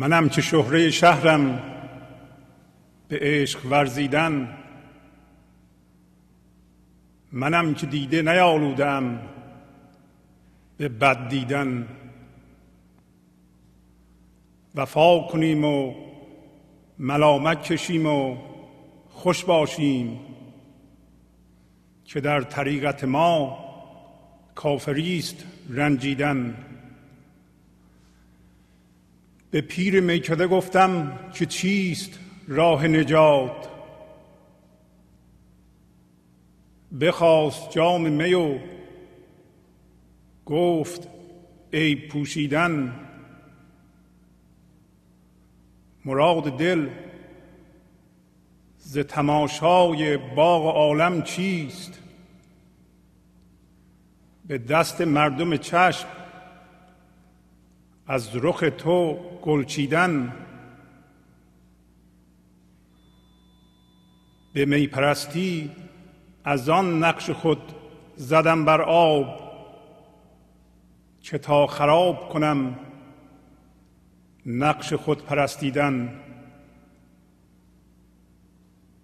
منم که شهره شهرم به عشق ورزیدن منم که دیده نیالودم به بد دیدن. وفا کنیم و ملامت کشیم و خوش باشیم که در طریقت ما کافریست رنجیدن. به پیر میکده گفتم که چیست راه نجات؟ بخواست جام می و گفت ای پوشیدن مراد دل ز تماشای باغ عالم چیست؟ به دست مردم چشم از رخ تو گلچیدن به می پرستی از آن نقش خود زدم بر آب. که تا خراب کنم نقش خود پرستیدن.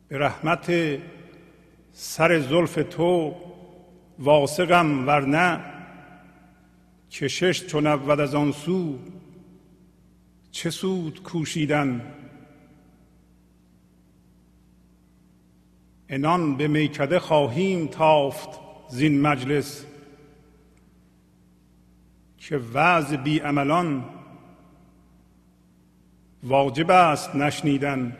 به رحمت سر زلف تو واسقم ورنه کشش چون اول از آن سو چه سود کوشیدن؟ انان به میکده خواهیم تافت زین مجلس که بی عملان واجب است نشنیدن.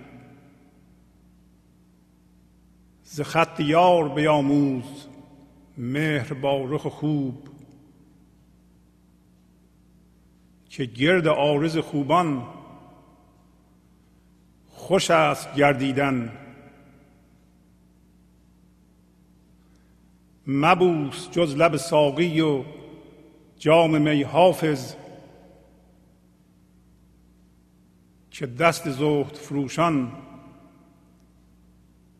ز خط یار بیاموز مهر با رخ خوب. که گرد آرز خوبان خوش است گردیدن. مبوس جز لب ساقی و جام می حافظ که دست زهد فروشان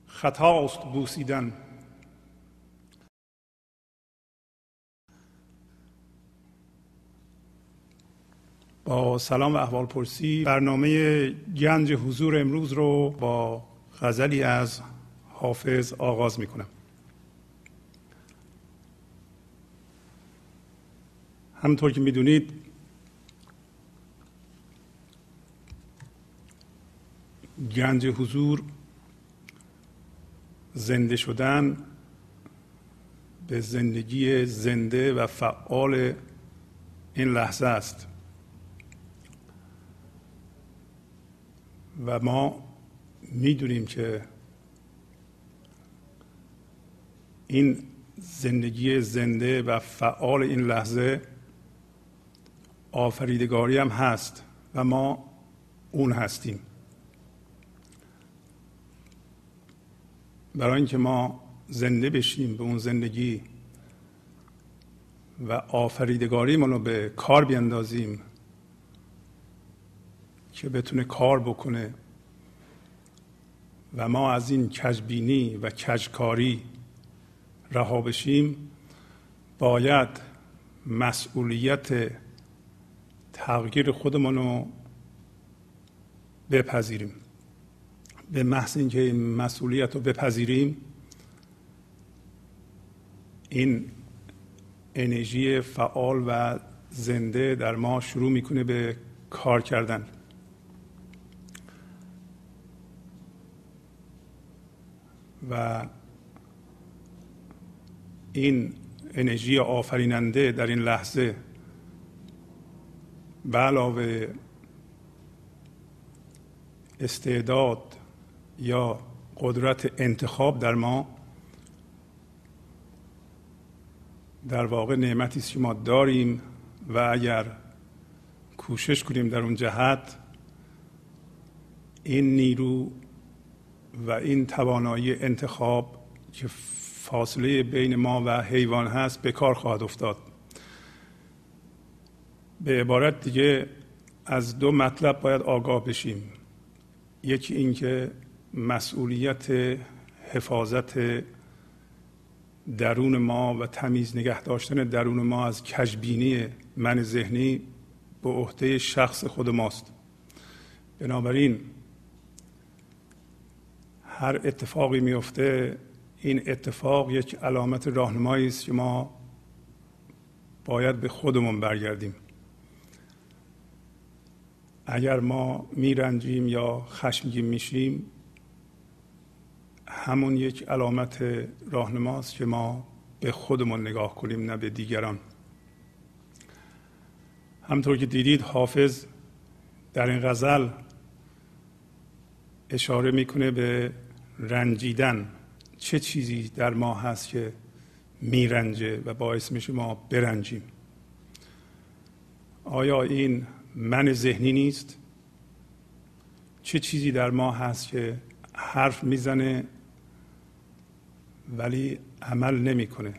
خطاست بوسیدن. با سلام و احوال پرسی برنامه گنج حضور امروز رو با غزلی از حافظ آغاز می کنم همطور که می‌دونید گنج حضور زنده شدن به زندگی زنده و فعال این لحظه است. و ما می‌دونیم که این زندگی زنده و فعال این لحظه آفریدگاری هم هست و ما اون هستیم. برای اینکه ما زنده بشیم به اون زندگی و آفریدگاری رو به کار بیندازیم که بتونه کار بکنه. و ما از این کجبینی و کجکاری رها بشیم باید مسئولیت تغییر خودمون رو بپذیریم. به محض اینکه این مسئولیت رو بپذیریم این انرژی فعال و زنده در ما شروع می‌کنه به کار کردن. و این انرژی آفریننده در این لحظه به علاوه استعداد یا قدرت انتخاب در ما در واقع نعمتی است که ما داریم و اگر کوشش کنیم در اون جهت این نیرو و این توانایی انتخاب که فاصله بین ما و حیوان هست به کار خواهد افتاد. به عبارت دیگه از دو مطلب باید آگاه بشیم. یکی اینکه مسئولیت حفاظت درون ما و تمیز نگه داشتن درون ما از کجبینی من ذهنی به عهده شخص خود ماست. بنابراین هر اتفاقی میفته این اتفاق یک علامت راهنمایی است که ما باید به خودمون برگردیم. اگر ما میرنجیم یا خشمگین میشیم همون یک علامت راهنماست که ما به خودمون نگاه کنیم نه به دیگران. همطور که دیدید حافظ در این غزل اشاره می‌کنه به رنجیدن چه چیزی در ما هست که میرنجه و باعث میشه ما برنجیم؟ آیا این من ذهنی نیست؟ چه چیزی در ما هست که حرف می‌زنه ولی عمل نمی‌کنه؟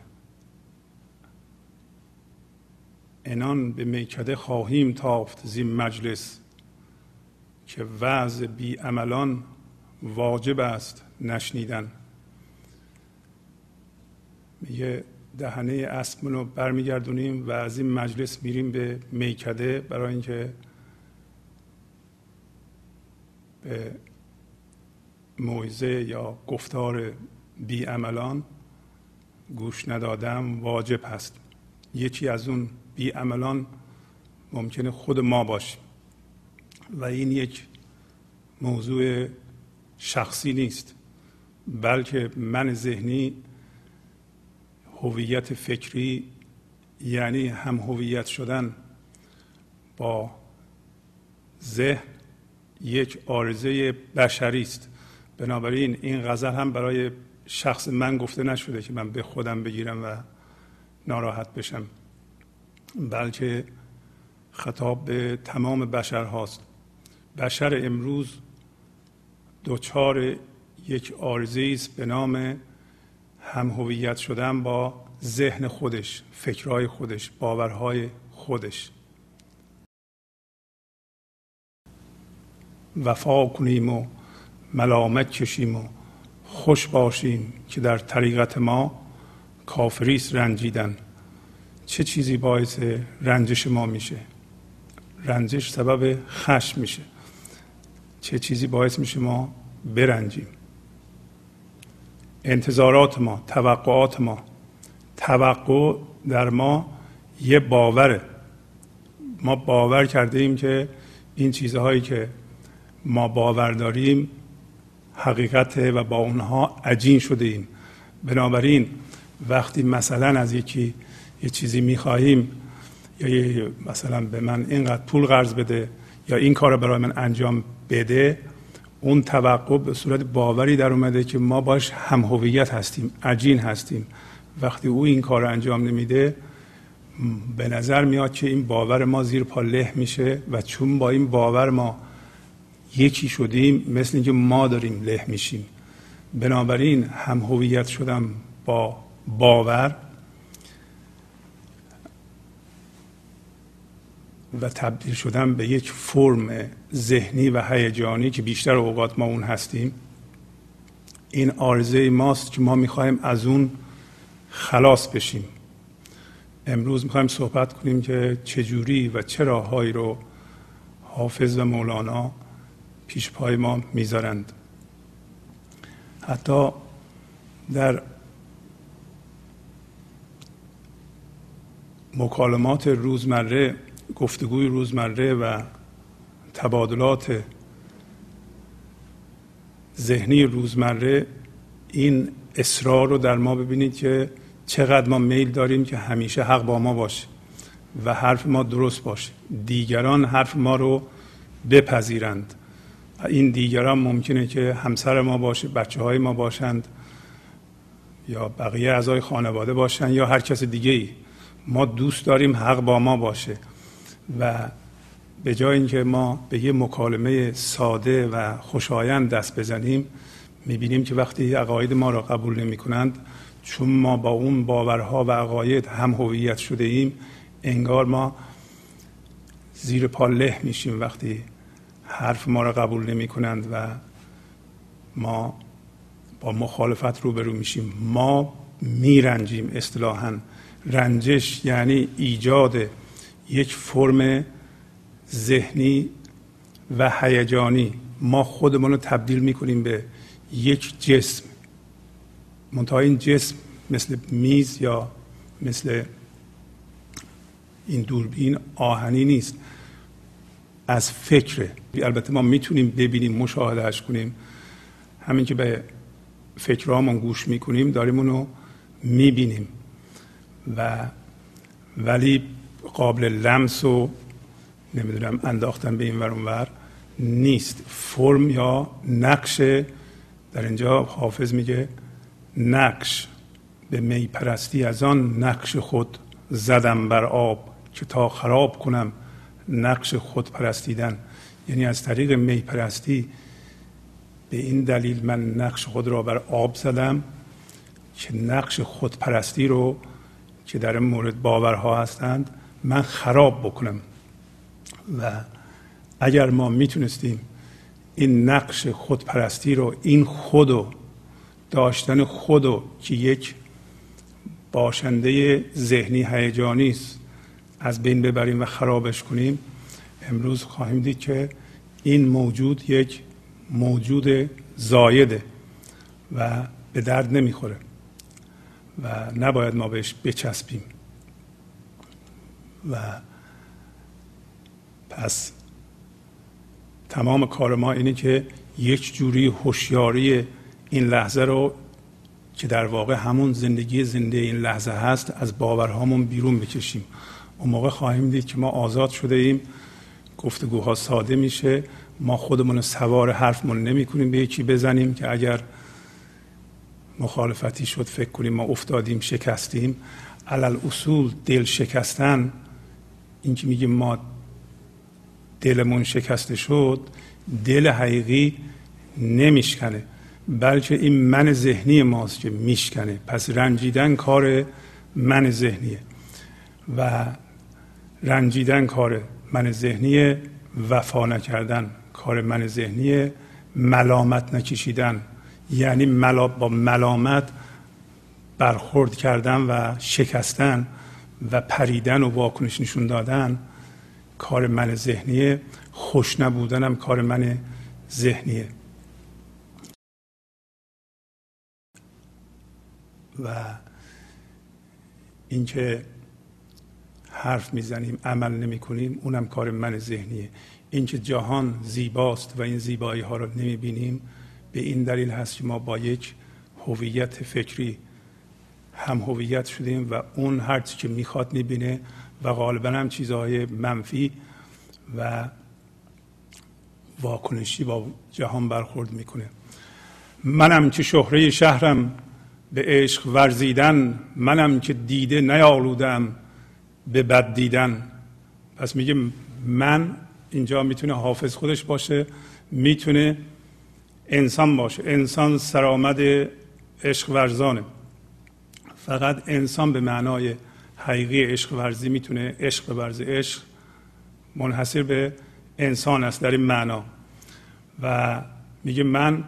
انان به میکده خواهیم تافت زین مجلس که وضع بی عملان واجب است نشنیدن. میگه دهنه اسبمون رو برمیگردونیم و از این مجلس میریم به میکده برای اینکه به موعظه یا گفتار بیعملان گوش ندادم واجب هست یکی از اون بیعملان ممکنه خود ما باشیم. و این یک موضوع شخصی نیست بلکه من ذهنی هویت فکری یعنی هم هویت شدن با ذهن یک آرزه بشری است. بنابراین این غزل هم برای شخص من گفته نشده که من به خودم بگیرم و ناراحت بشم. بلکه خطاب به تمام بشر هاست. بشر امروز دچار یک آرزه است به نام هم هویت شدن با ذهن خودش فکرهای خودش باورهای خودش. وفا کنیم و ملامت کشیم و خوش باشیم که در طریقت ما کافریست رنجیدن. چه چیزی باعث رنجش ما میشه؟ رنجش سبب خشم میشه. چه چیزی باعث میشه ما برنجیم. انتظارات ما توقعات ما. توقع در ما یه باوره. ما باور کرده ایم که این چیزهایی که ما باور داریم حقیقته و با اونها عجین شده ایم بنابراین وقتی مثلا از یکی یه چیزی می‌خواهیم یا مثلا به من اینقدر پول قرض بده یا این کار رو برای من انجام بده اون توقع به صورت باوری در اومده که ما باش هم هویت هستیم عجین هستیم. وقتی او این کار انجام نمیده به نظر میاد که این باور ما زیر پا له میشه و چون با این باور ما یکی شدیم مثل اینکه ما داریم له میشیم. بنابراین هم هویت شدم با باور و تبدیل شدن به یک فرم ذهنی و هیجانی که بیشتر اوقات ما اون هستیم. این آرزه ماست که ما می‌خوایم از اون خلاص بشیم. امروز می‌خوایم صحبت کنیم که چجوری و چه راههایی رو حافظ و مولانا پیش پای ما می‌ذارند. حتی در مکالمات روزمره گفتگوی روزمره و تبادلات ذهنی روزمره این اصرار رو در ما ببینید که چقدر ما میل داریم که همیشه حق با ما باشه و حرف ما درست باشه. دیگران حرف ما رو بپذیرند. این دیگران ممکنه که همسر ما باشه بچه های ما باشند یا بقیه اعضای خانواده باشند یا هر کس دیگه ای ما دوست داریم حق با ما باشه. و به جای اینکه ما به یه مکالمه ساده و خوشایند دست بزنیم می‌بینیم که وقتی عقاید ما را قبول نمی کنند چون ما با اون باورها و عقاید هم هویت شده ایم انگار ما زیر پا له میشیم وقتی حرف ما را قبول نمی کنند و ما با مخالفت روبرو میشیم. ما میرنجیم اصطلاحا. رنجش یعنی ایجاد یک فرم ذهنی و هیجانی. ما خودمون رو تبدیل می‌کنیم به یک جسم. منتها این جسم مثل میز یا مثل این دوربین آهنی نیست. از فکره. البته ما می‌تونیم ببینیم مشاهدهش کنیم. همین که به فکرهامون گوش می‌کنیم داریم اونو می‌بینیم. و ولی قابل لمس و نمی‌دونم انداختن به این ور نیست. فرم یا نقش در اینجا حافظ میگه نقش. به می پرستی از آن نقش خود زدم بر آب که تا خراب کنم نقش خود پرستیدن. یعنی از طریق می پرستی به این دلیل من نقش خود را بر آب زدم که نقش خودپرستی رو که در مورد باورها هستند من خراب بکنم. و اگر ما می‌تونستیم این نقش خودپرستی رو این خودو داشتن خودو که یک باشنده ذهنی هیجانی است از بین ببریم و خرابش کنیم امروز خواهیم دید که این موجود یک موجود زایده و به درد نمی‌خوره و نباید ما بهش بچسبیم. و پس تمام کار ما اینه که یک جوری هوشیاری این لحظه رو که در واقع همون زندگی زنده این لحظه هست از باورهامون بیرون بکشیم. اون موقع خواهیم دید که ما آزاد شده ایم گفتگوها ساده میشه ما خودمون سوار حرفمون نمی کنیم به یکی بزنیم که اگر مخالفتی شد فکر کنیم ما افتادیم شکستیم. علل اصول دل شکستن این که میگیم ما دلمون شکسته شد دل حقیقی نمیشکنه. بلکه این من ذهنی ماست که میشکنه. پس رنجیدن کار من ذهنیه. و رنجیدن کار من ذهنی وفا نکردن کار من ذهنی ملامت نکشیدن. یعنی ملا با ملامت برخورد کردن و شکستن. و پریدن و واکنش نشون دادن کار من ذهنیه. خوش نبودنم کار من ذهنیه. و اینکه حرف می‌زنیم عمل نمی کنیم اونم کار من ذهنیه. اینکه جهان زیباست و این زیبایی ها رو نمی بینیم به این دلیل هست که ما با یک هویت فکری هم هویت شدیم و اون هر چی که می‌خواد می‌بینه و غالبا هم چیزهای منفی و واکنشی با جهان برخورد می‌کنه. منم که شهره شهرم به عشق ورزیدن منم که دیده نیالودم به بد دیدن. پس میگه من اینجا می‌تونه حافظ خودش باشه می‌تونه انسان باشه. انسان سرآمد عشق ورزانه. فقط انسان به معنای حقیقی عشق ورزی می‌تونه عشق ورزی عشق منحصر به انسان است در این معنا. و میگه من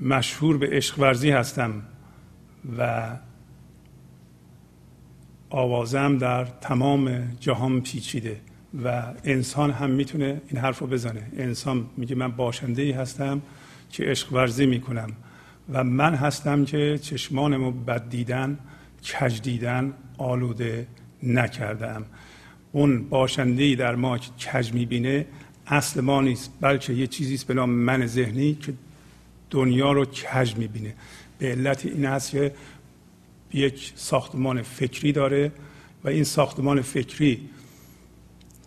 مشهور به عشق ورزی هستم و آوازم در تمام جهان پیچیده و انسان هم می‌تونه این حرف رو بزنه. انسان میگه من باشنده ای هستم که عشق ورزی می‌کنم. و من هستم که چشمانمو بد دیدن کج دیدن آلوده نکردم. اون باشنده در ما که کج می‌بینه اصل ما نیست بلکه یه چیزی است به نام من ذهنی که دنیا رو کج می‌بینه. به علت این هست که یک ساختمان فکری داره و این ساختمان فکری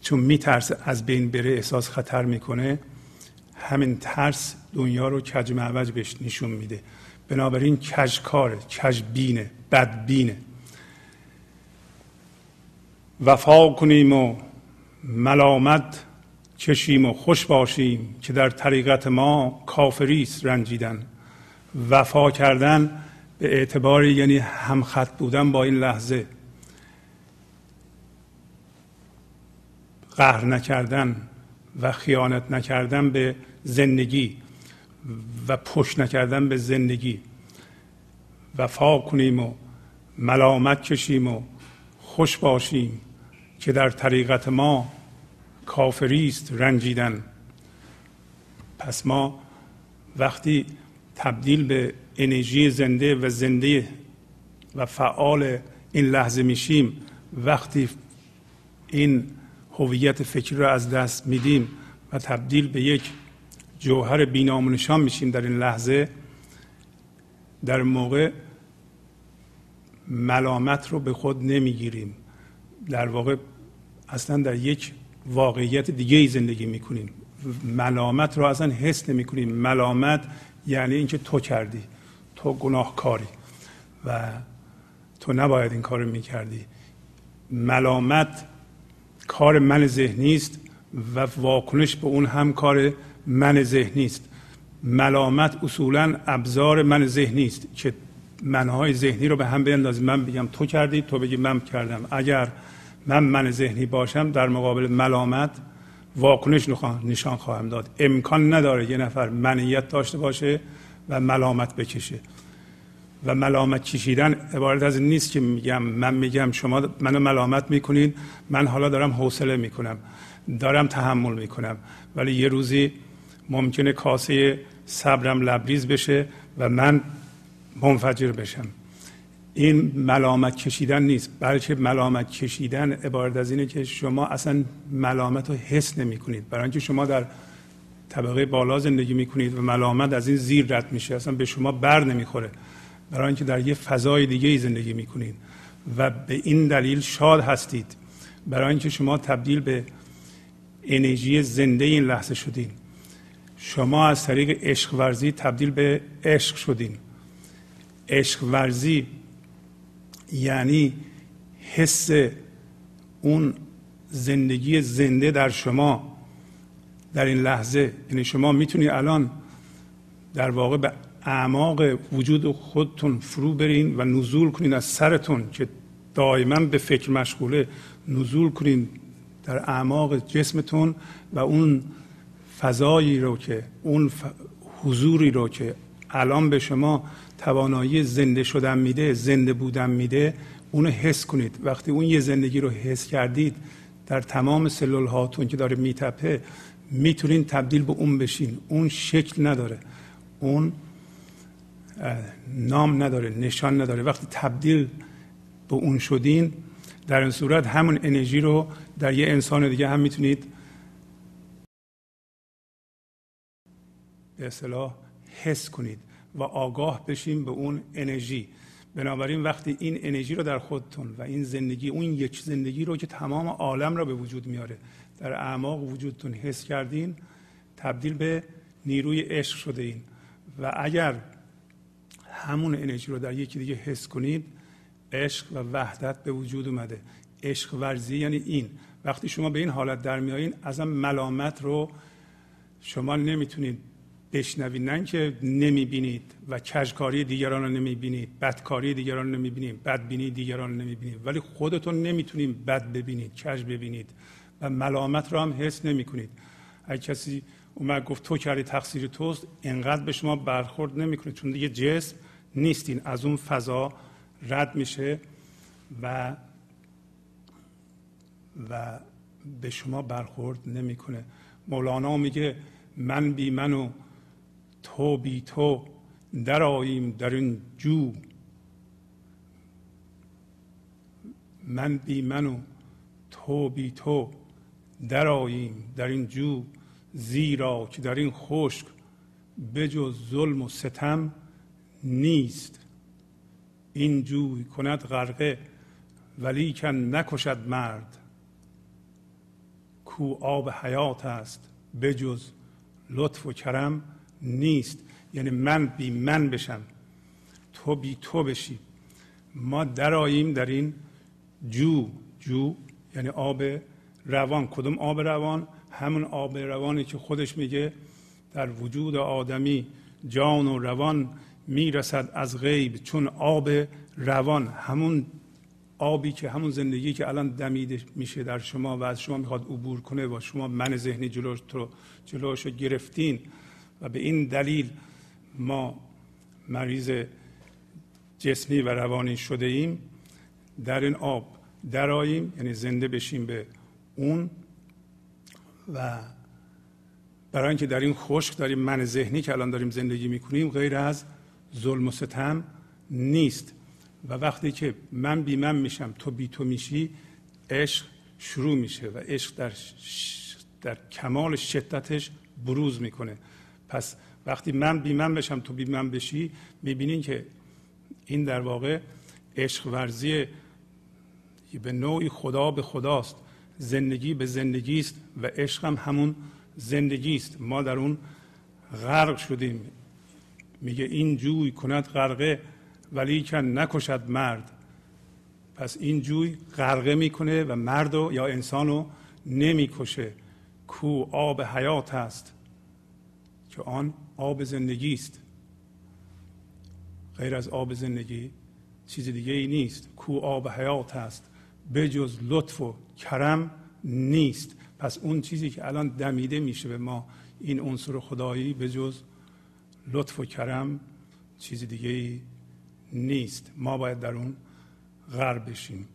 چون میترسه از بین بره احساس خطر می‌کنه همین ترس دنیا رو کج معوج بهش نشون میده. بنابراین بینه بد بینه. وفا کنیم و ملامت کشیم و خوش باشیم که در طریقت ما کافری است رنجیدن. وفا کردن به اعتبار یعنی همخط بودن با این لحظه. قهر نکردن و خیانت نکردن به زندگی و پشت نکردن به زندگی. وفا کنیم و ملامت کشیم و خوش باشیم که در طریقت ما کافری است رنجیدن. پس ما وقتی تبدیل به انرژی زنده و زنده و فعال این لحظه میشیم وقتی این هویت فکری رو از دست میدیم و تبدیل به یک جوهر بینام نشان میشیم در این لحظه در موقع ملامت رو به خود نمی‌گیریم. در واقع اصلا در یک واقعیت دیگه ای زندگی می‌کنیم. ملامت رو اصلا حس نمی‌کنیم. ملامت یعنی اینکه تو کردی تو گناهکاری و تو نباید این کار می‌کردی. ملامت کار من ذهنی است و واکنش به اون هم کار من ذهنی است ملامت اصولا ابزار من ذهنی است که منهای ذهنی رو به هم بیندازیم من بگم تو کردی تو بگی من کردم. اگر من من ذهنی باشم در مقابل ملامت واکنش نشان خواهم داد. امکان نداره یه نفر منیت داشته باشه و ملامت بکشه. و ملامت کشیدن عبارت از این نیست که میگم من میگم شما منو ملامت می‌کنین من حالا دارم حوصله می‌کنم. دارم تحمل می‌کنم. ولی یه روزی ممکنه کاسه صبرم لبریز بشه و من منفجر بشم. این ملامت کشیدن نیست بلکه ملامت کشیدن عبارت از اینه که شما اصلا ملامت رو حس نمی کنید برای اینکه شما در طبقه بالا زندگی می کنید و ملامت از این زیر رد میشه اصلا به شما بر نمی‌خوره. برای اینکه در یه فضای دیگه زندگی می کنید و به این دلیل شاد هستید. برای اینکه شما تبدیل به انرژی زنده این لحظه شدین شما از طریق عشق ورزی تبدیل به عشق شدین. عشق ورزی یعنی حس اون زندگی زنده در شما. در این لحظه یعنی شما می‌تونید الان در واقع به اعماق وجود خودتون فرو برین و نزول کنین از سرتون که دائما به فکر مشغوله نزول کنین در اعماق جسمتون و اون فضایی رو که اون حضوری رو که الان به شما توانایی زنده شدن میده زنده بودن میده اونو حس کنید. وقتی اون یه زندگی رو حس کردید در تمام سلول هاتون که داره میتپه می‌تونین تبدیل به اون بشین. اون شکل نداره. اون نام نداره نشان نداره. وقتی تبدیل به اون شدین در این صورت همون انرژی رو در یه انسان دیگه هم می‌تونید به اصطلاح حس کنید و آگاه بشیم به اون انرژی. بنابراین وقتی این انرژی رو در خودتون و این زندگی اون یک زندگی رو که تمام عالم را به وجود میاره در اعماق وجودتون حس کردین تبدیل به نیروی عشق شده این. و اگر همون انرژی رو در یکی دیگه حس کنید عشق و وحدت به وجود اومده. عشق ورزی یعنی این. وقتی شما به این حالت در میایین ازم ملامت رو شما نمی‌تونید بشنوید. نه اینکه نمی‌بینید و کجکاری دیگران رو نمی‌بینید بدکاری دیگران رو نمی‌بینید بدبینی دیگران رو نمی‌بینید. ولی خودتون نمی‌تونید بد ببینید کج ببینید و ملامت رو هم حس نمی‌کنید. اگه کسی اومد گفت تو کردی تقصیر توست انقدر به شما برخورد نمی‌کنید چون دیگه جسم نیستین. از اون فضا رد میشه و و به شما برخورد نمی‌کنه. مولانا میگه من بی منو تو بی تو درآییم در این جو. من بی منو تو بی تو درآییم در این جو. زیرا که در این خشک بجز ظلم و ستم نیست. این جوی کند غرقه ولی کن نکشد مرد. کو آب حیات است بجز لطف و کرم نیست. یعنی من بی من بشم. تو بی تو بشی. ما دراییم در این جو جو یعنی آب روان. کدوم آب روان؟ همون آب روانی که خودش میگه در وجود آدمی جان و روان می‌رسد از غیب چون آب روان. همون آبی که همون زندگی که الان دمیده میشه در شما و از شما می‌خواد عبور کنه و شما من ذهنی جلوش رو جلوش رو گرفتین. و به این دلیل ما مریض جسمی و روانی شده ایم. در این آب دراییم یعنی زنده بشیم به اون. و برای اینکه در این خشک داریم من ذهنی که الان داریم زندگی می‌کنیم غیر از ظلم و ستم نیست. و وقتی که من بی من میشم تو بی تو میشی عشق شروع میشه و عشق در, در کمال شدتش بروز می‌کنه. پس وقتی من بی من بشم تو بی من بشی می‌بینین که این در واقع عشق ورزی به نوعی خدا به خداست. زندگی به زندگی است و عشق هم همون زندگی است ما در اون غرق شدیم. میگه این جوی کند غرقه ولی کن نکشد مرد. پس این جوی غرقه می‌کنه و مرد یا انسانو نمی‌کشه. کو آب حیات است که آن آب زندگی است. غیر از آب زندگی چیز دیگه ای نیست. کو آب حیات است. بجز لطف و کرم نیست. پس اون چیزی که الان دمیده میشه به ما این عنصر خدایی به جز لطف و کرم چیز دیگه ای نیست. ما باید در اون غرب بشیم.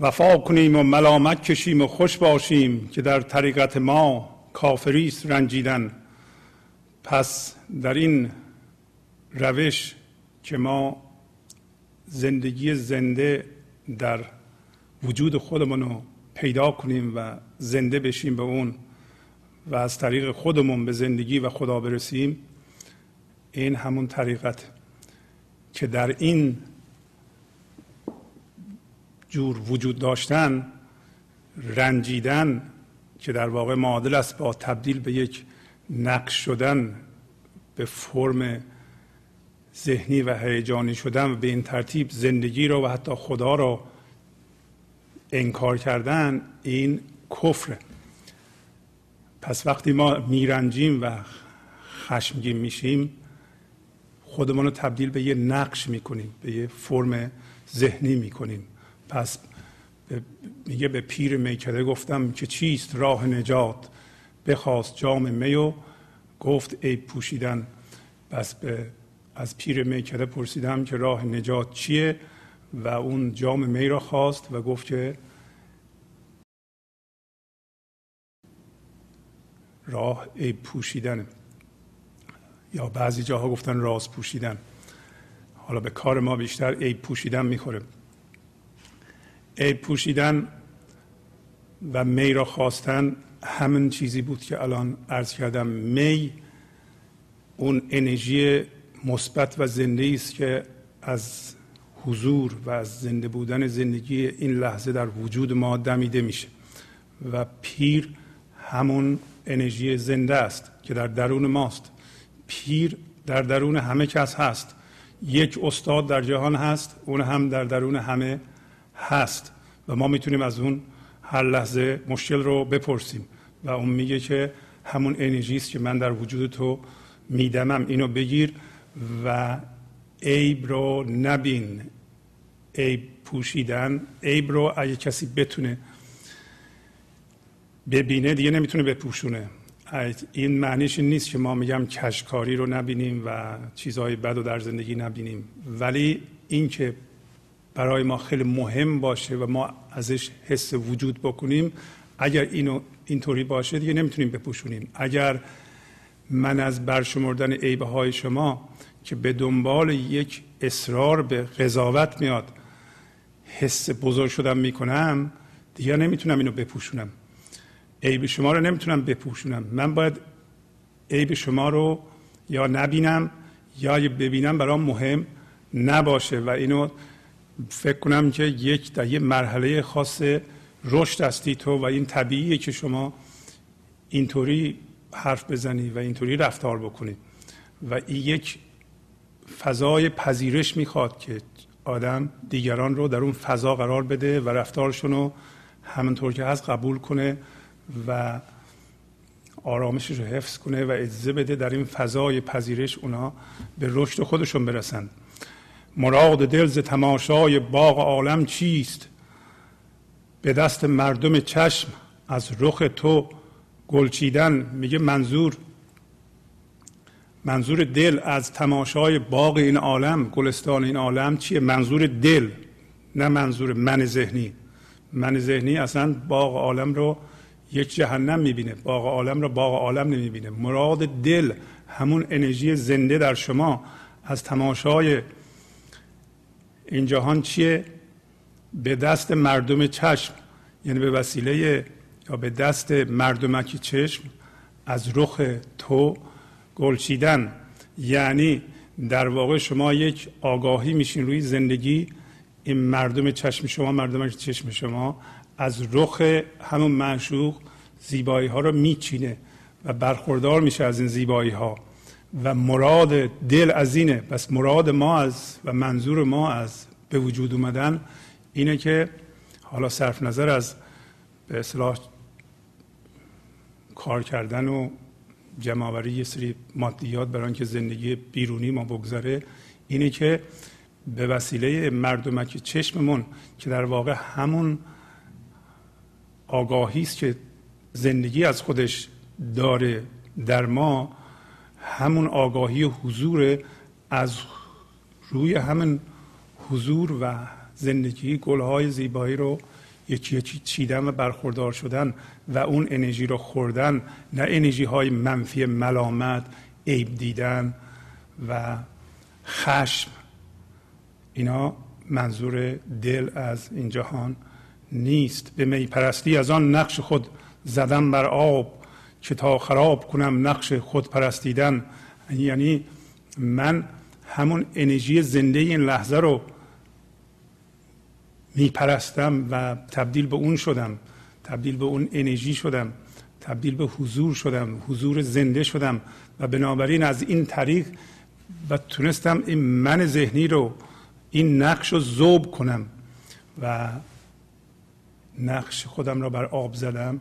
وفا کنیم و ملامت کشیم و خوش باشیم که در طریقت ما کافری است رنجیدن. پس در این روش که ما زندگی زنده در وجود خودمون رو پیدا کنیم و زنده بشیم به اون و از طریق خودمون به زندگی و خدا برسیم این همون طریقت که در این جور وجود داشتن رنجیدن که در واقع معادل است با تبدیل به یک نقش شدن به فرم ذهنی و هیجانی شدن و به این ترتیب زندگی رو و حتی خدا رو انکار کردن این کفره. پس وقتی ما میرنجیم و خشمگین میشیم خودمان رو تبدیل به یه نقش می‌کنیم به یه فرم ذهنی می‌کنیم. پس میگه به پیر میکده گفتم که چیست راه نجات؟ بخواست جام می و گفت ای پوشیدن. پس به از پیر میکده پرسیدم که راه نجات چیه؟ و اون جام می را خواست و گفت که راه ای پوشیدن. یا بعضی جاها گفتن راز پوشیدن. حالا به کار ما بیشتر ای پوشیدن می‌خوره. ای پوشیدن و می را خواستن همین چیزی بود که الان عرض کردم. می اون انرژی مثبت و زنده است که از حضور و از زنده بودن زندگی این لحظه در وجود ما دمیده میشه و پیر همون انرژی زنده است که در درون ماست. پیر در درون همه کس هست. یک استاد در جهان هست اون هم در درون همه هست و ما می‌تونیم از اون هر لحظه مشکل رو بپرسیم. و اون میگه که همون انرژی است که من در وجود تو میدمم. اینو بگیر و عیب رو نبین. عیب پوشیدن. عیب رو اگه کسی بتونه ببینه دیگه نمی‌تونه بپوشونه. این معنیش نیست که ما میگم کشکاری رو نبینیم و چیزهای بد رو در زندگی نبینیم. ولی اینکه برای ما خیلی مهم باشه و ما ازش حس وجود بکنیم اگر اینو اینطوری باشه دیگه نمی‌تونیم بپوشونیم. اگر من از برشمردن عیبه های شما که به دنبال یک اصرار به قضاوت میاد حس بزرگ شدن می‌کنم دیگه نمی‌تونم اینو بپوشونم. عیب شما رو نمی‌تونم بپوشونم. من باید عیب شما رو یا نبینم یا ببینم برام مهم نباشه و اینو فکر کنم که یک در یه مرحله خاص رشد هستی تو و این طبیعیه که شما اینطوری حرف بزنی و اینطوری رفتار بکنی. و این یک فضای پذیرش می‌خواد که آدم دیگران رو در اون فضا قرار بده و رفتارشون رو همونطور که هست قبول کنه و آرامشش رو حفظ کنه و اجازه بده در این فضای پذیرش اونا به رشد خودشون برسند مراد دل ز تماشای باغ عالم چیست؟ به دست مردم چشم از رخ تو گلچیدن میگه منظور. منظور دل از تماشای باغ این عالم گلستان این عالم چیه؟ منظور دل نه منظور من ذهنی. من ذهنی اصلا باغ عالم رو یک جهنم می‌بینه. باغ عالم رو باغ عالم نمی‌بینه. مراد دل همون انرژی زنده در شما از تماشای این جهان چیه؟ به دست مردم چشم یعنی به وسیله یا به دست مردمک چشم از رخ تو گلچیدن. یعنی در واقع شما یک آگاهی میشین روی زندگی. این مردم چشم شما مردم چشم شما از رخ همون معشوق زیبایی ها رو میچینه و برخوردار میشه از این زیبایی ها و مراد دل از اینه. پس مراد ما از و منظور ما از به وجود اومدن اینه که حالا صرف نظر از به اصلاح کار کردن و جمعآوری یه سری مادیات برای اینکه زندگی بیرونی ما بگذاره اینه که به وسیله مردمک چشممون که در واقع همون آگاهی است که زندگی از خودش داره در ما همون آگاهی حضور از روی همون حضور و زندگی گلهای زیبایی رو یکی یکی چیدن و برخوردار شدن و اون انرژی رو خوردن نه انرژی های منفی ملامت عیب دیدن و خشم. اینا منظور دل از این جهان نیست. به می پرستی از آن نقش خود زدم بر آب که تا خراب کنم نقش خود پرستیدن یعنی من همون انرژی زنده این لحظه رو میپرستم و تبدیل به اون شدم. تبدیل به اون انرژی شدم. تبدیل به حضور شدم. حضور زنده شدم. و بنابراین از این طریق و تونستم این من ذهنی رو این نقش رو زوب کنم و نقش خودم رو بر آب زدم.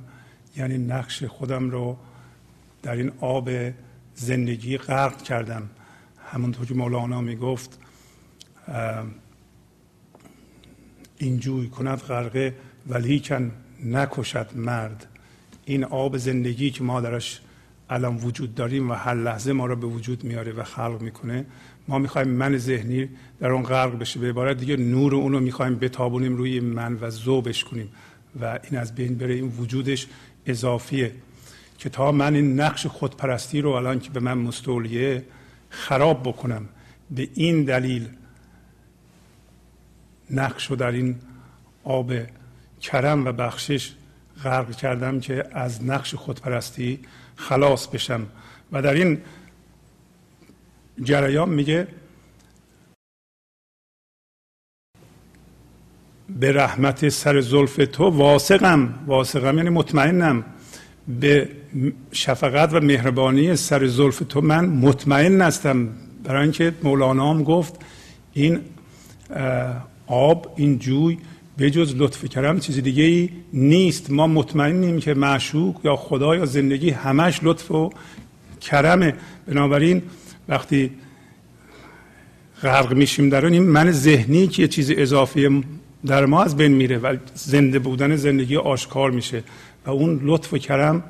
یعنی نقش خودم رو در این آب زندگی غرق کردم. همونطور که مولانا می‌گفت این جوی کند غرقه ولیکن نکشد مرد. این آب زندگی که ما درش الان وجود داریم و هر لحظه ما رو به وجود میاره و خلق می‌کنه ما می‌خوایم من ذهنی در اون غرق بشه. به عبارت دیگه نور اونو می‌خوایم بتابونیم روی من و ذوبش کنیم و این از بین بره این وجودش اضافیه که تا من این نقش خودپرستی رو الان که به من مستولیه خراب بکنم به این دلیل نقش رو در این آب کرم و بخشش غرق کردم که از نقش خودپرستی خلاص بشم. و در این جریان میگه به رحمت سر زلف تو واسقم واسقم یعنی مطمئنم. به شفقت و مهربانی سر زلف تو من مطمئن هستم. برای اینکه مولانا هم گفت این آب این جوی به جز لطف کرم چیز دیگه ای نیست. ما مطمئنیم که معشوق یا خدا یا زندگی همش لطف و کرمه. بنابراین وقتی غرق میشیم در این من ذهنی که یه چیز اضافی در ما از بین میره و زنده بودن زندگی آشکار میشه و اون لطف و کرم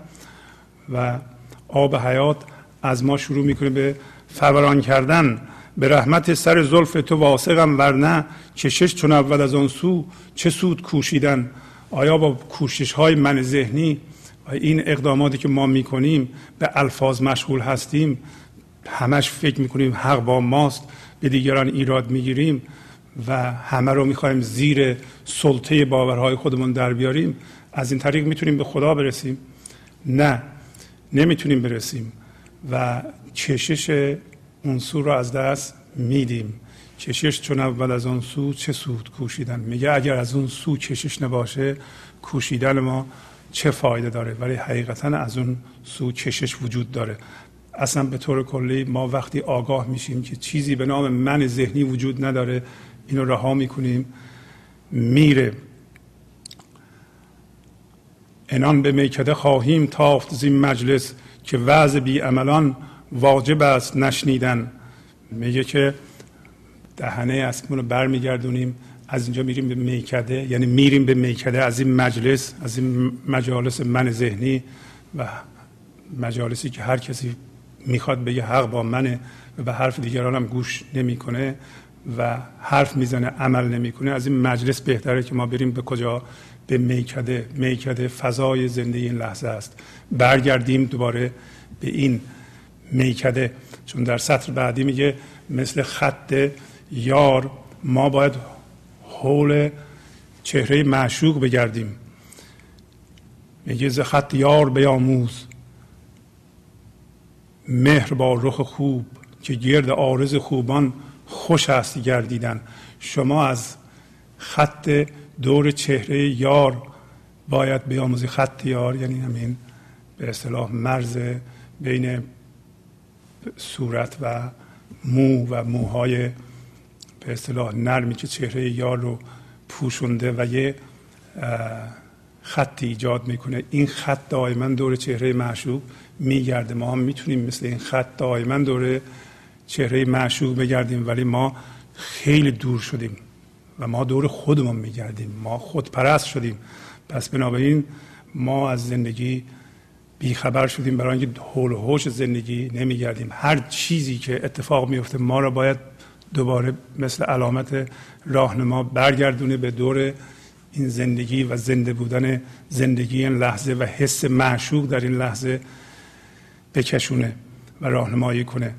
و آب حیات از ما شروع می‌کنه به فوران کردن. به رحمت سر زلف تو واسقم ورنه کشش چون اول از آن سو چه سود کوشیدن. آیا با کوشش های من ذهنی و این اقداماتی که ما می‌کنیم به الفاظ مشغول هستیم؟ همش فکر می‌کنیم حق با ماست به دیگران ایراد می‌گیریم. و همه رو می‌خوایم زیر سلطه باورهای خودمون در بیاریم. از این طریق می‌تونیم به خدا برسیم. نه نمی‌تونیم برسیم و چشش اون سو رو از دست میدیم. کشش چون اول از اون سو چه سود کوشیدن؟ میگه اگر از اون سو کشش نباشه کوشیدن ما چه فایده داره؟ ولی حقیقتا از اون سو کشش وجود داره. اصلا به طور کلی ما وقتی آگاه میشیم که چیزی به نام من ذهنی وجود نداره اینو رها می‌کنیم میره. انان به میکده خواهیم تافت زین مجلس که وضع بی عملان واجب است نشنیدن. میگه که دهنه اسمون رو برمیگردونیم از اینجا میریم به میکده یعنی میریم به میکده از این مجلس از این مجالس من ذهنی و مجالسی که هر کسی می‌خواد بگه حق با منه و به حرف دیگران هم گوش نمی‌کنه. و حرف می‌زنه عمل نمی‌کنه. از این مجلس بهتره که ما بریم به کجا؟ به میکده. میکده فضای زندگی این لحظه است. برگردیم دوباره به این میکده. چون در سطر بعدی میگه مثل خط یار ما باید حول چهره معشوق بگردیم. میگه ز خط یار بیاموز. مهر با رخ خوب که گرد آرز خوبان خوش است گردیدن. شما از خط دور چهره یار باید بیاموزی. خط یار یعنی همین به اصطلاح مرز بین صورت و مو و موهای به اصطلاح نرمی که چهره یار رو پوشونده و یه خطی ایجاد می‌کنه. این خط دائما دور چهره معشوق میگرده. ما هم می‌تونیم مثل این خط دائما دور چهره معشوق بگردیم ولی ما خیلی دور شدیم و ما دور خودمون میگردیم. ما خودپرست شدیم. پس بنابراین ما از زندگی بیخبر شدیم. برای اینکه حول و حوش زندگی نمیگردیم. هر چیزی که اتفاق میفته ما را باید دوباره مثل علامت راهنما برگردونه به دور این زندگی و زنده بودن زندگی این لحظه و حس معشوق در این لحظه بکشونه و راهنمایی کنه.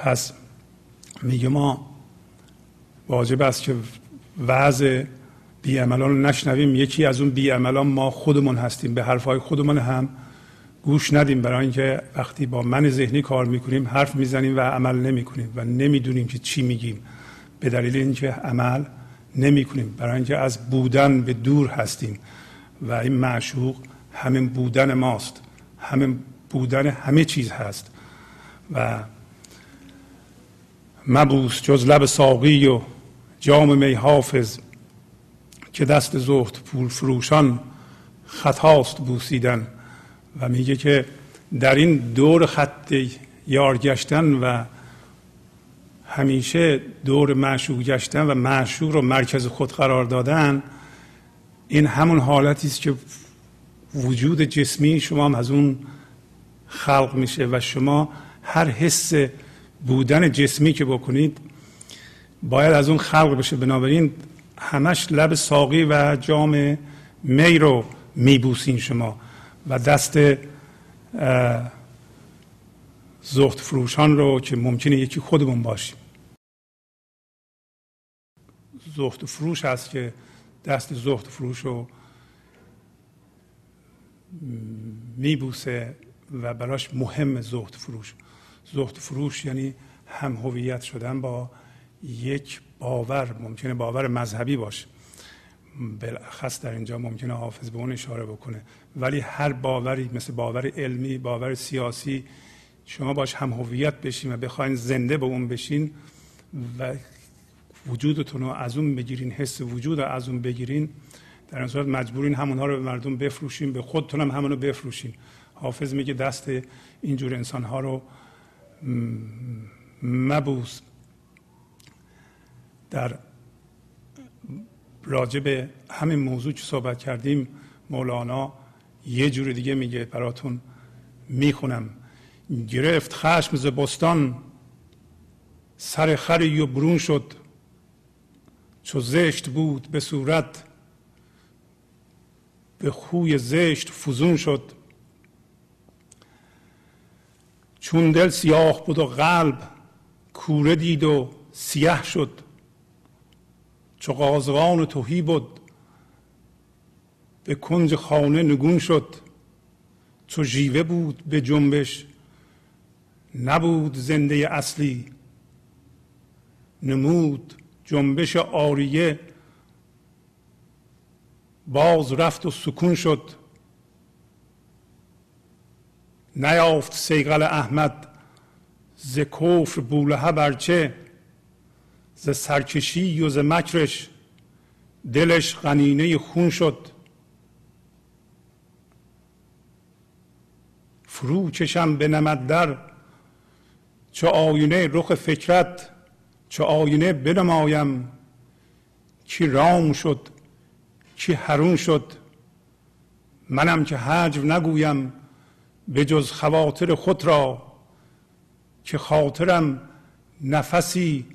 پس میگه ما واجب است که وضع بیعملان رو نشنویم. یکی از اون بیعملان ما خودمون هستیم. به حرفهای خودمون هم گوش ندیم. برای اینکه وقتی با من ذهنی کار می‌کنیم حرف می‌زنیم و عمل نمی‌کنیم و نمی‌دونیم که چی میگیم. به دلیل اینکه عمل نمی‌کنیم. برای اینکه از بودن به دور هستیم. و این معشوق همین بودن ماست. همین بودن همه چیز هست. و مبوس جز لب ساقی و جام می حافظ که دست زهد پول فروشان خطاست بوسیدن و میگه که در این دور خط یار گشتن و همیشه دور معشوق گشتن و معشوق رو مرکز خود قرار دادن این همون حالتی است که وجود جسمی شما هم از اون خلق میشه و شما هر حس بودن جسمی که بکنید باید از اون خلق بشه. بنابراین همش لب ساقی و جام می رو میبوسین شما و دست زهد فروشان رو که ممکنه یکی خودمون باشیم. زهد فروش هست که دست زهد فروش رو میبوسه و براش مهم زهد فروش. زهد فروش یعنی هم هویت شدن با یک باور ممکنه باور مذهبی باشه. بالاخص در اینجا ممکنه حافظ به اون اشاره بکنه. ولی هر باوری مثل باور علمی باور سیاسی شما باش هم هویت بشین و بخواین زنده به اون بشین و وجودتون رو از اون بگیرین حس وجود رو از اون بگیرین در این صورت مجبورین همونها رو به مردم بفروشین به خودتون هم همونو بفروشین. حافظ میگه دست اینجور انسان ها رو مبوس در راجع به همین موضوع که صحبت کردیم مولانا یه جور دیگه میگه براتون می‌خونم. گرفت خشم ز بستان سر و برون شد. چو زشت بود به صورت به خوی زشت فزون شد. چون دل سیاه بود و قلب کوره دید و سیاه شد. چو قازغان توهی بود به کنج خانه نگون شد. چو جیوه بود به جنبش نبود زنده اصلی. نمود جنبش آریه. باز رفت و سکون شد. نیافت سیغل احمد ز کفر بولهه برچه ز سرکشی و ز مکرش دلش غنینه خون شد. فرو چشم به نمد در چه آینه رخ فکرت چه آینه بنمایم. کی رام شد کی هرون شد منم که حجو نگویم. به جز خواطر خود را که خاطرم نفسی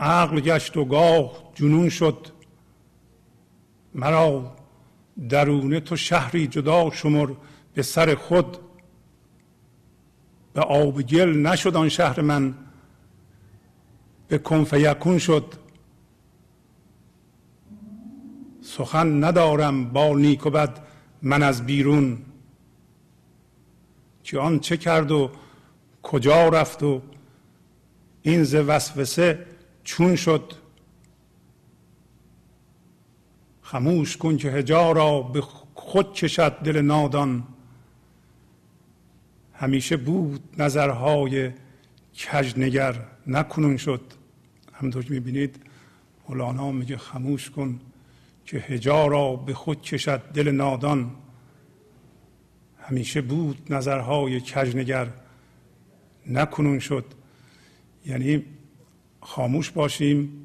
عقل گشت و گاه جنون شد مرا درونه تو شهری جدا شمر به سر خود. به آب گل نشد آن شهر من به کنف شد. سخن ندارم با نیک و بد من از بیرون. که آن چه کرد و کجا رفت و این ز وسوسه چون شد؟ خموش کن که هجا را به خود کشد دل نادان. همیشه بود نظرهای کجنگر نکنون شد. همونطور که می‌بینید مولانا میگه خموش کن که هجا را به خود کشد دل نادان. همیشه بود نظرهای کجنگر نکنون شد. یعنی خاموش باشیم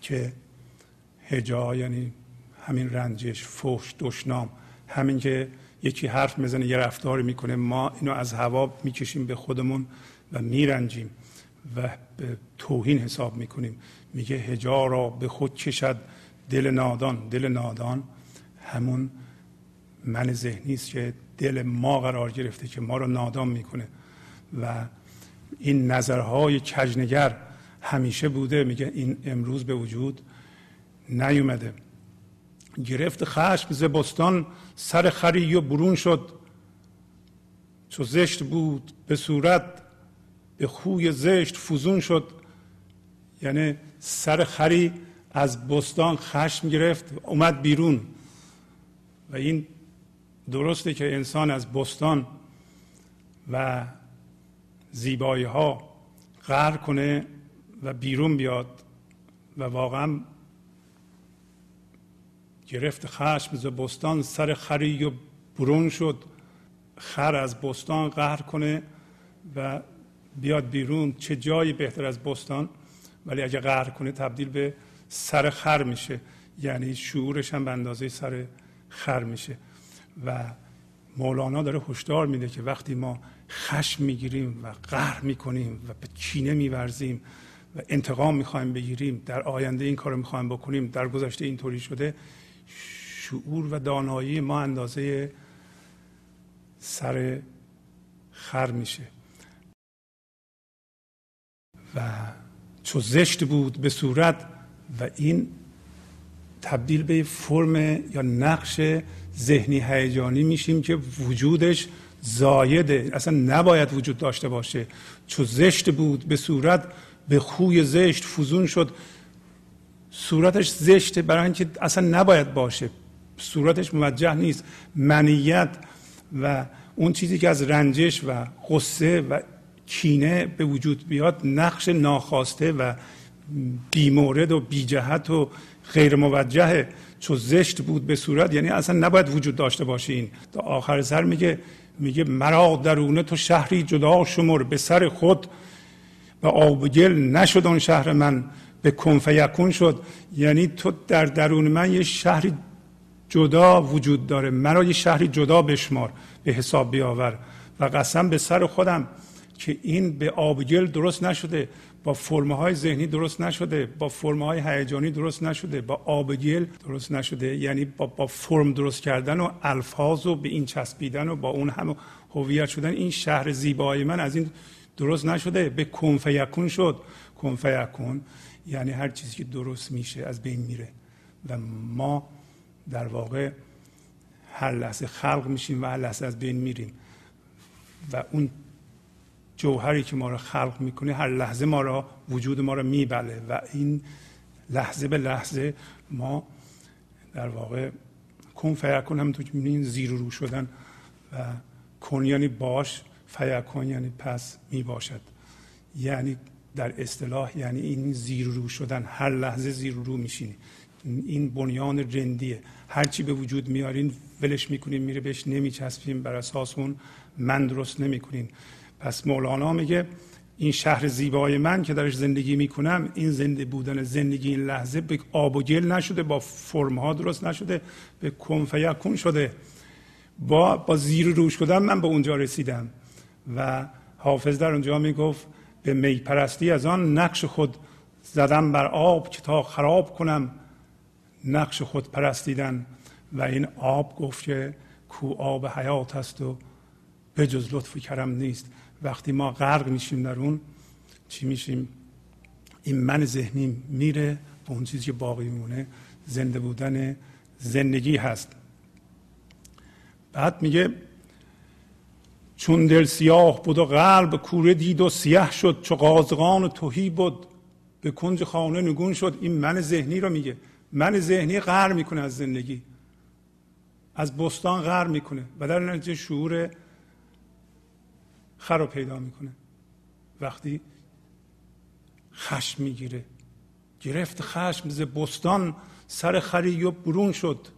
که هجا یعنی همین رنجش فوش دشنام همین که یکی حرف می‌زنه یه رفتاری می‌کنه ما اینو از هوا می‌کشیم به خودمون و میرنجیم و به توهین حساب می‌کنیم. میگه هجا را به خود کشد دل نادان. دل نادان همون من ذهنی است که دل ما قرار گرفته که ما رو نادان می‌کنه. و این نظرهای کجنگر همیشه بوده. میگه این امروز به وجود نیومده. گرفت خشم زبستان سر خری و برون شد. چو زشت بود به صورت به خوی زشت فوزون شد. یعنی سر خری از بستان خشم گرفت اومد بیرون. و این درسته که انسان از بستان و زیبایی ها غر کنه و بیرون بیاد و واقعا گرفت خشم ز بستان سر خری و برون شد. خر از بستان قهر کنه و بیاد بیرون. چه جایی بهتر از بستان؟ ولی اگه قهر کنه تبدیل به سر خر میشه. یعنی شعورش هم به اندازه سر خر میشه. و مولانا داره هشدار میده که وقتی ما خشم می‌گیریم و قهر می‌کنیم و به کینه میورزیم و انتقام می‌خوایم بگیریم در آینده این کار می‌خوایم بکنیم در گذشته اینطوری شده شعور و دانایی ما اندازه سر خر میشه. و چو زشت بود به صورت و این تبدیل به فرم یا نقش ذهنی هیجانی میشیم که وجودش زایده اصلا نباید وجود داشته باشه. چو زشت بود به صورت به خوی زشت فوزون شد. صورتش زشته برای اینکه اصلا نباید باشه. صورتش موجه نیست. منیت و اون چیزی که از رنجش و غصه و کینه به وجود بیاد نقش ناخواسته و بیمورد و بیجهت و غیر موجه چو زشت بود به صورت یعنی اصلا نباید وجود داشته باشه این. تا آخر سر میگه میگه مرا درونه تو شهری جدا شمر به سر خود. به آب گل نشد اون شهر من به کنف شد. یعنی تو در درون من یه شهری جدا وجود داره. مرا یه شهری جدا بشمار به حساب بیاور. و قسم به سر خودم که این به آبگل درست نشده. با فرمه های ذهنی درست نشده با فرمه های هیجانی درست نشده با آبگل درست نشده یعنی با, با فرم درست کردن و الفاظ و به این چسبیدن و با اون هم هویت شدن این شهر زیبایی من از این درست نشده به کنفیکون شد. کنفیکون یعنی هر چیزی که درست میشه از بین میره و ما در واقع هر لحظه خلق میشیم و هر لحظه از بین میریم و اون جوهری که ما را خلق می‌کنه هر لحظه ما را وجود ما را میبله و این لحظه به لحظه ما در واقع کن فیکون همونطور که می‌بینین زیر رو شدن و کن یعنی باش فیکون یعنی پس می‌باشد. یعنی در اصطلاح یعنی این زیر رو شدن هر لحظه زیر رو میشینی. این بنیان رندیه. هرچی به وجود میارین ولش می‌کنین میره بهش نمیچسبیم بر اساس اون من درست نمی‌کنین. پس مولانا میگه این شهر زیبای من که درش زندگی می‌کنم این زنده بودن زندگی این لحظه به آب و گل نشده با فرم ها درست نشده به کن شده. با با زیر روش شدن من به اونجا رسیدم و حافظ در اونجا می‌گفت به می پرستی از آن نقش خود زدم بر آب که تا خراب کنم. نقش خود پرستیدن و این آب گفت که کو آب حیات است و به جز لطف کرم نیست. وقتی ما غرق میشیم در اون چی میشیم؟ این من ذهنی میره به اون چیزی که باقی میمونه. زنده بودن زندگی هست. بعد میگه چون دل سیاه بود و قلب کوره دید و سیاه شد چو قازغان و توهی بود به کنج خانه نگون شد. این من ذهنی رو میگه. من ذهنی غر می‌کنه از زندگی. از بستان غر می‌کنه. و در نتیجه شعور خر رو پیدا می‌کنه. وقتی خشم می‌گیره. گرفت خشم ز بستان سر خری برون شد.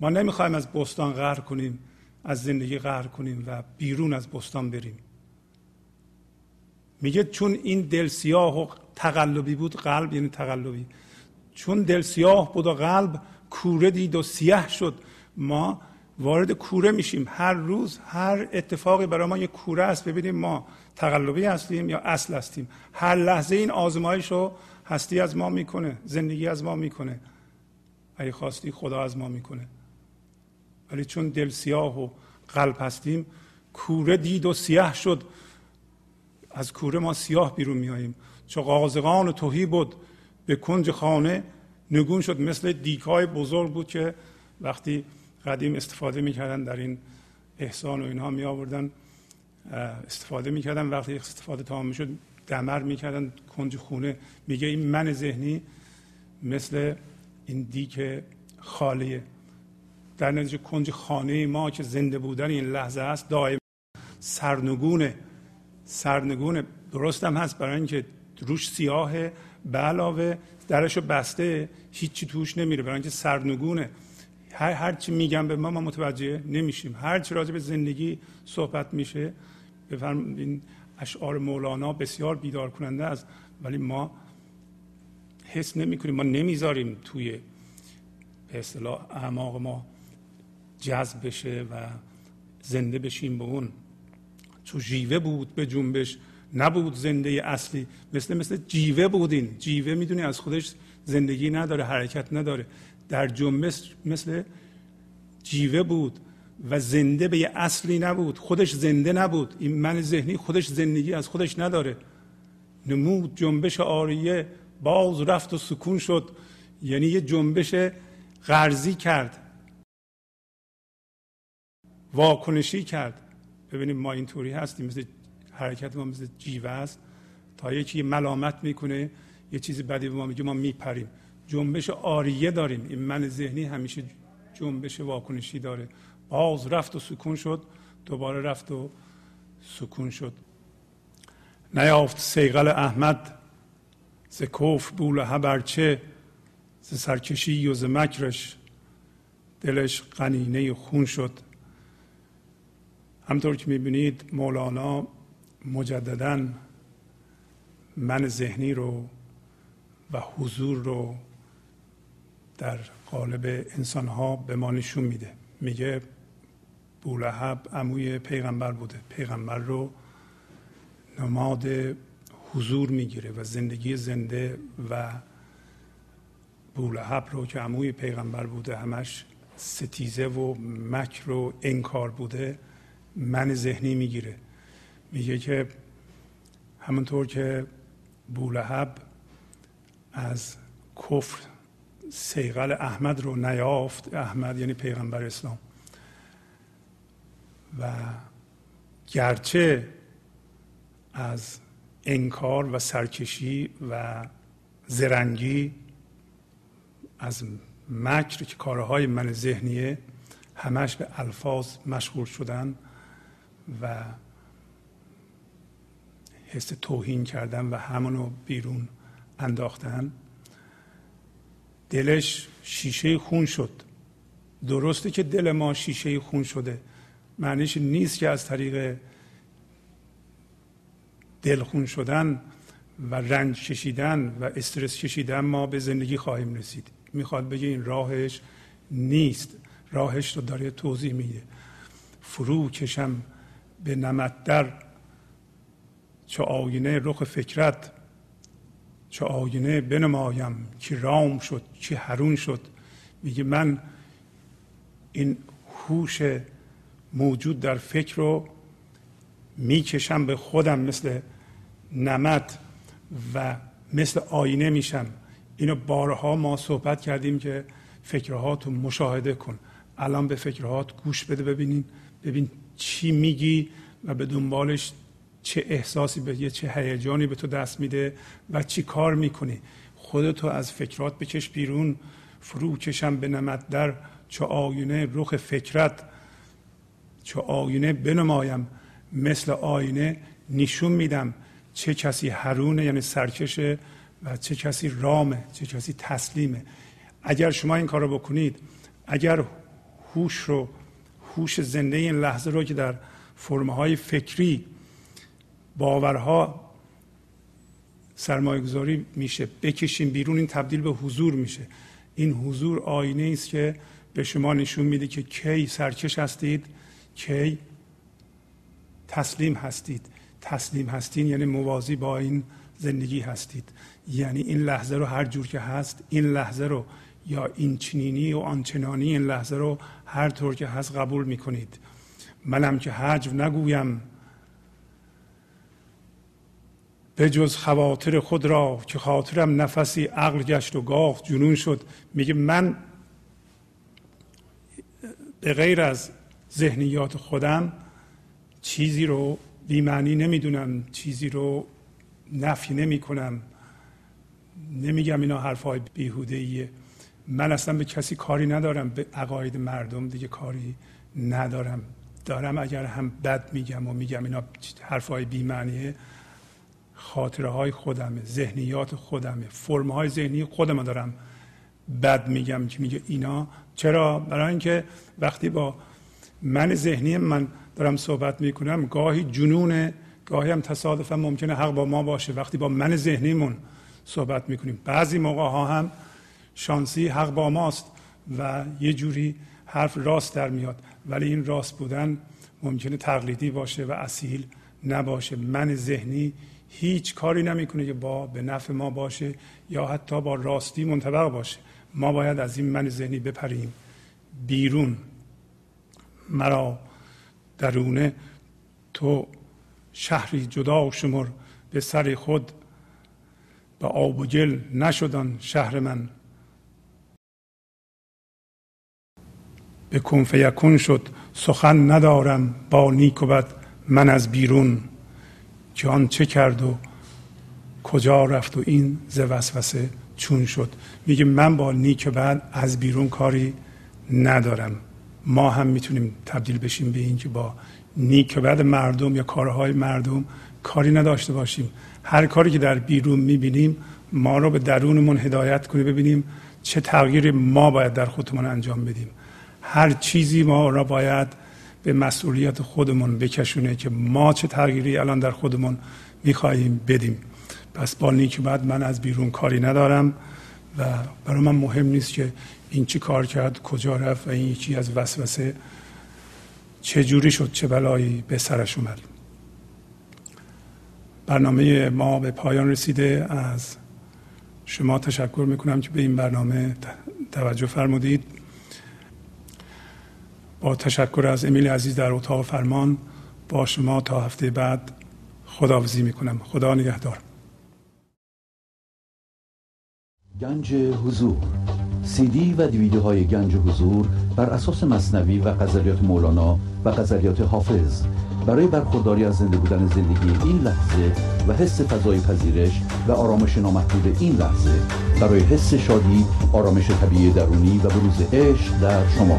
ما نمی‌خوایم از بستان غر کنیم از زندگی غر کنیم و بیرون از بستان بریم. میگه چون این دل سیاه و تقلبی بود قلب یعنی تقلبی. چون دل سیاه بود و قلب کوره دید و سیاه شد ما وارد کوره میشیم. هر روز هر اتفاقی برای ما یه کوره است. ببینیم ما تقلبی هستیم یا اصل هستیم. هر لحظه این آزمایش رو هستی از ما می‌کنه زندگی از ما می‌کنه. اگه خواستی خدا از ما می‌کنه. ولی چون دل سیاه و قلب هستیم کوره دید و سیاه شد. از کوره ما سیاه بیرون میاییم چو قازقان و توهی بود به کنج خانه نگون شد. مثل دیکای بزرگ بود که وقتی قدیم استفاده می‌کردن در این احسان و اینها می آوردن استفاده می‌کردن. وقتی استفاده تمام می‌شد دمر می‌کردن کنج خونه. میگه این من ذهنی مثل این دیک خالیه در نتیجه کنج خانه ما که زنده بودن این لحظه است دائم سرنگونه سرنگونه درست هم هست. برای اینکه روش سیاهه به علاوه درشو بسته هیچی توش نمیره. برای اینکه سرنگونه هر, هر چی میگم به ما ما متوجه نمیشیم. هر چی راجع به زندگی صحبت میشه بفرم این اشعار مولانا بسیار بیدار کننده است ولی ما حس نمی کنیم ما نمی‌ذاریم توی به اصطلاح اعماق ما جذب بشه و زنده بشیم به اون. چون جیوه بود به جنبش نبود زنده اصلی. مثل مثل جیوه بودین. جیوه می‌دونی از خودش زندگی نداره حرکت نداره. در جنبش مثل جیوه بود و زنده به یه اصلی نبود. خودش زنده نبود. این من ذهنی خودش زندگی از خودش نداره. نمود جنبش آریه باز رفت و سکون شد. یعنی یه جنبش غرزی کرد. واکنشی کرد. ببینیم ما اینطوری هستیم. مثل حرکت ما مثل جیوه است. تا یکی ملامت می‌کنه یه چیزی بدی به ما میگه ما میپریم. جنبش آریه داریم. این من ذهنی همیشه جنبش واکنشی داره. باز رفت و سکون شد دوباره رفت و سکون شد. نیافت سیغل احمد ز کف بوله برچه ز سرکشی و ز مکرش دلش قنینه خون شد. همطور که می‌بینید مولانا مجددا من ذهنی رو و حضور رو در قالب انسان ها به ما نشون میده. میگه بولهب عموی پیغمبر بوده. پیغمبر رو نماد حضور می‌گیره و زندگی زنده و بولهب رو که عموی پیغمبر بوده همش ستیزه و مکر و انکار بوده من ذهنی می‌گیره. میگه که همونطور که بولهب از کفر سیغل احمد رو نیافت. احمد یعنی پیغمبر اسلام. و گرچه از انکار و سرکشی و زرنگی از مکر که کارهای من ذهنیه همش به الفاظ مشغول شدن و حس توهین کردن و همونو بیرون انداختن. دلش شیشه خون شد. درسته که دل ما شیشه خون شده. معنیش نیست که از طریق دلخون شدن و رنج کشیدن و استرس کشیدن ما به زندگی خواهیم رسید. می‌خواد بگه این راهش نیست. راهش رو داره توضیح میده. فرو کشم به نمت در چه آینه رخ فکرت چه آینه بنمایم که رام شد که هرون شد. میگه من این هوش موجود در فکر رو می‌کشم به خودم مثل نمد و مثل آینه میشم. اینو بارها ما صحبت کردیم که فکرهات رو مشاهده کن. الان به فکرهات گوش بده ببینین. ببین چی میگی و به دنبالش چه احساسی به چه هیجانی به تو دست میده و چی کار می‌کنی؟ خودتو از فکرات بکش بیرون فرو کشم به نمد در چه آینه رخ فکرت چه آینه بنمایم مثل آینه نشون میدم چه کسی هرونه یعنی سرکشه و چه کسی رامه چه کسی تسلیمه. اگر شما این کار رو بکنید اگر هوش رو هوش زنده این لحظه رو که در فرمهای فکری باورها سرمایه گذاری میشه. بکشیم بیرون این تبدیل به حضور میشه. این حضور آینه است که به شما نشون میده که کی سرکش هستید کی تسلیم هستید. تسلیم هستین یعنی موازی با این زندگی هستید. یعنی این لحظه رو هر جور که هست این لحظه رو یا این چنینی و آنچنانی این لحظه رو هر طور که هست قبول می‌کنید. منم که حجو نگویم. به جز خواطر خود را که خاطرم نفسی عقل گشت و گاه جنون شد میگه من به غیر از ذهنیات خودم چیزی رو بیمعنی نمی‌دونم چیزی رو نفی نمی کنم نمیگم اینا حرفهای بیهوده ایه من اصلا به کسی کاری ندارم به عقاید مردم دیگه کاری ندارم. دارم اگر هم بد میگم و میگم اینا حرفهای بیمعنیه خاطره های خودمه ذهنیات خودمه فرم های ذهنی خودم دارم بد میگم که میگه اینا. چرا؟ برای اینکه وقتی با من ذهنی من دارم صحبت می‌کنم گاهی جنونه گاهی هم تصادفا ممکنه حق با ما باشه. وقتی با من ذهنیمون صحبت می‌کنیم. بعضی موقع ها هم شانسی حق با ماست و یه جوری حرف راست در میاد. ولی این راست بودن ممکنه تقلیدی باشه و اصیل نباشه. من ذهنی هیچ کاری نمی‌کنه که با به نفع ما باشه یا حتی با راستی منطبق باشه. ما باید از این من ذهنی بپریم بیرون. مرا درونه تو شهری جدا شمر به سر خود به آب و گل نشدن شهر من. به کن فیکون شد سخن ندارم با نیک و بد من از بیرون. که چه کرد و کجا رفت و این ز وسوسه چون شد. میگه من با نیک بد از بیرون کاری ندارم. ما هم می‌تونیم تبدیل بشیم به این که با نیک بد مردم یا کارهای مردم کاری نداشته باشیم. هر کاری که در بیرون می‌بینیم ما رو به درونمون هدایت کنه ببینیم چه تغییری ما باید در خودمون انجام بدیم. هر چیزی ما را باید به مسئولیت خودمون بکشونه که ما چه تغییری الان در خودمون می‌خواهیم بدیم. پس با نیک بعد من از بیرون کاری ندارم و برای من مهم نیست که این چی کار کرد کجا رفت و این یکی از وسوسه چه جوری شد چه بلایی به سرش اومد. برنامه ما به پایان رسیده. از شما تشکر می‌کنم که به این برنامه توجه فرمودید. با تشکر از امیل عزیز در اتاق فرمان با شما تا هفته بعد خداحافظی می‌کنم. خدا نگهدار. گنج حضور. سی دی و دیویدیو های گنج حضور بر اساس مصنوی و غزلیات مولانا و غزلیات حافظ. برای برخورداری از زنده بودن زندگی این لحظه و حس فضای پذیرش و آرامش نامحدود این لحظه برای حس شادی آرامش طبیعی درونی و بروز عشق در شما.